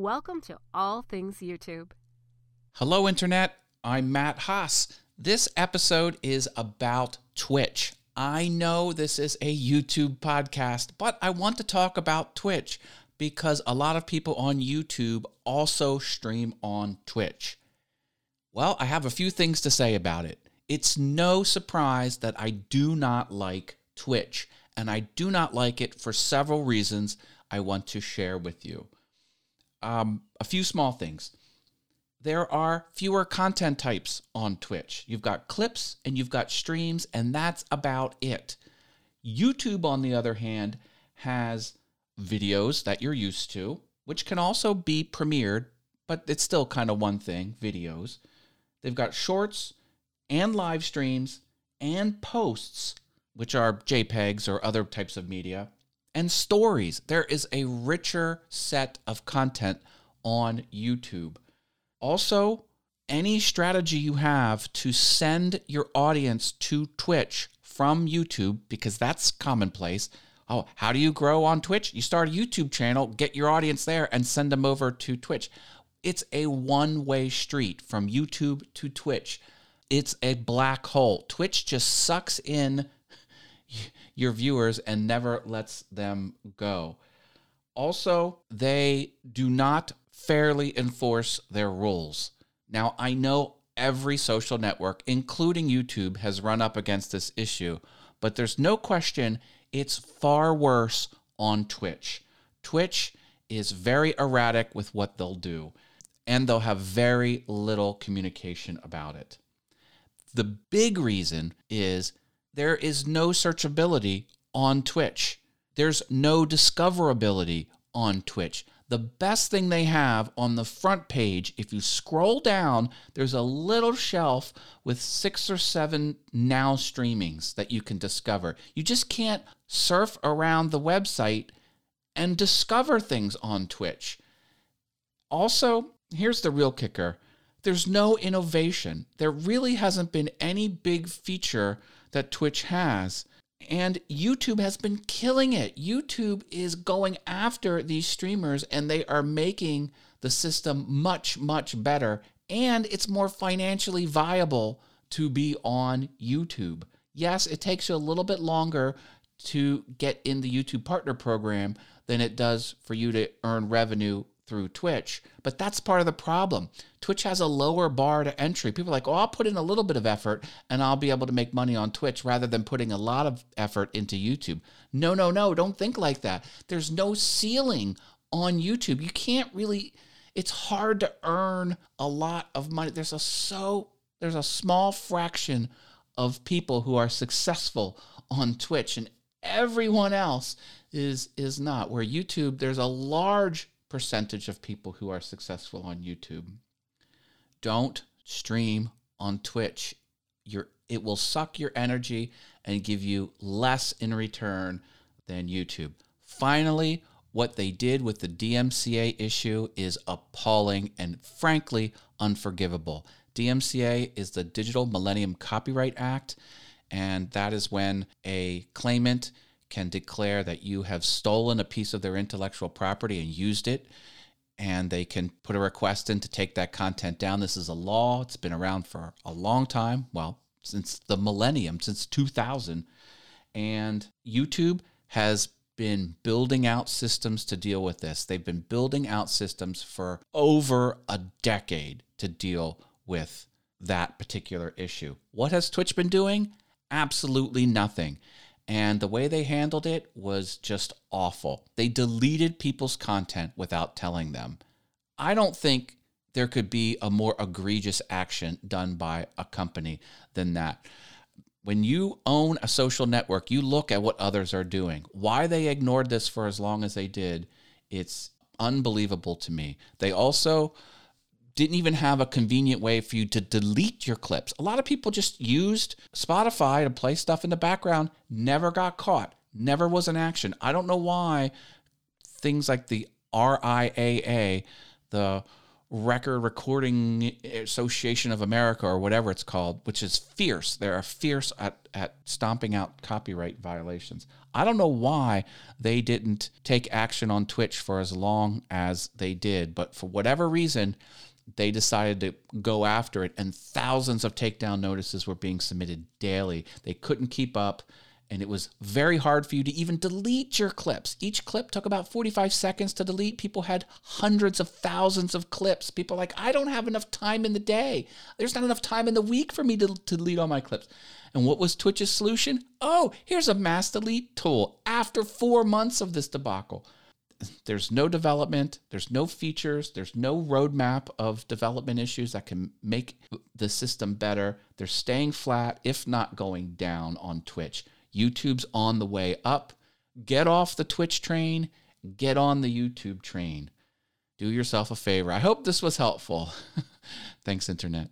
Welcome to All Things YouTube. Hello, Internet. I'm Matt Haas. This episode is about Twitch. I know this is a YouTube podcast, but I want to talk about Twitch because a lot of people on YouTube also stream on Twitch. Well, I have a few things to say about it. It's no surprise that I do not like Twitch, and I do not like it for several reasons I want to share with you. Um, a few small things. There are fewer content types on Twitch. You've got clips and you've got streams, and that's about it. YouTube, on the other hand, has videos that you're used to, which can also be premiered, but it's still kind of one thing videos. They've got shorts and live streams and posts, which are JPEGs or other types of media, and stories. There is a richer set of content on YouTube. Also, any strategy you have to send your audience to Twitch from YouTube, because that's commonplace. Oh, how do you grow on Twitch? You start a YouTube channel, get your audience there, and send them over to Twitch. It's a one way street from YouTube to Twitch. It's a black hole. Twitch just sucks in your viewers and never lets them go. Also, they do not fairly enforce their rules. Now, I know every social network, including YouTube, has run up against this issue, but there's no question it's far worse on Twitch. Twitch is very erratic with what they'll do, and they'll have very little communication about it. The big reason is there is no searchability on Twitch. There's no discoverability on Twitch. The best thing they have on the front page, if you scroll down, there's a little shelf with six or seven now streamings that you can discover. You just can't surf around the website and discover things on Twitch. Also, here's the real kicker there's no innovation. There really hasn't been any big feature that Twitch has. And YouTube has been killing it. YouTube is going after these streamers and they are making the system much, much better. And it's more financially viable to be on YouTube. Yes, it takes you a little bit longer to get in the YouTube partner program than it does for you to earn revenue through Twitch. But that's part of the problem. Twitch has a lower bar to entry. People are like, oh, I'll put in a little bit of effort and I'll be able to make money on Twitch rather than putting a lot of effort into YouTube. No, no, no, don't think like that. There's no ceiling on YouTube. You can't really, it's hard to earn a lot of money. There's a so, there's a small fraction of people who are successful on Twitch and everyone else is is not where youtube there's a large percentage of people who are successful on YouTube. Don't stream on Twitch. Your it will suck your energy and give you less in return than YouTube. Finally, what they did with the DMCA issue is appalling and frankly unforgivable. DMCA is the Digital Millennium Copyright Act, and that is when a claimant can declare that you have stolen a piece of their intellectual property and used it and they can put a request in to take that content down. This is a law. It's been around for a long time. Well, since the millennium, since 2000. And YouTube has been building out systems to deal with this. They've been building out systems for over a decade to deal with that particular issue. What has Twitch been doing? Absolutely nothing. And the way they handled it was just awful. They deleted people's content without telling them. I don't think there could be a more egregious action done by a company than that. When you own a social network, you look at what others are doing. Why they ignored this for as long as they did, it's unbelievable to me. They also didn't even have a convenient way for you to delete your clips. A lot of people just used Spotify to play stuff in the background, never got caught, never was an action. I don't know why things like the RIAA, the Record Recording Association of America or whatever it's called, which is fierce. They are fierce at, at stomping out copyright violations. I don't know why they didn't take action on Twitch for as long as they did, but for whatever reason, they decided to go after it, and thousands of takedown notices were being submitted daily. They couldn't keep up and it was very hard for you to even delete your clips. Each clip took about 45 seconds to delete. People had hundreds of thousands of clips. People like, I don't have enough time in the day. There's not enough time in the week for me to, to delete all my clips. And what was Twitch's solution? Oh, here's a mass delete tool after four months of this debacle. There's no development, there's no features, there's no roadmap of development issues that can make the system better. They're staying flat, if not going down on Twitch. YouTube's on the way up. Get off the Twitch train, get on the YouTube train. Do yourself a favor. I hope this was helpful. Thanks, Internet.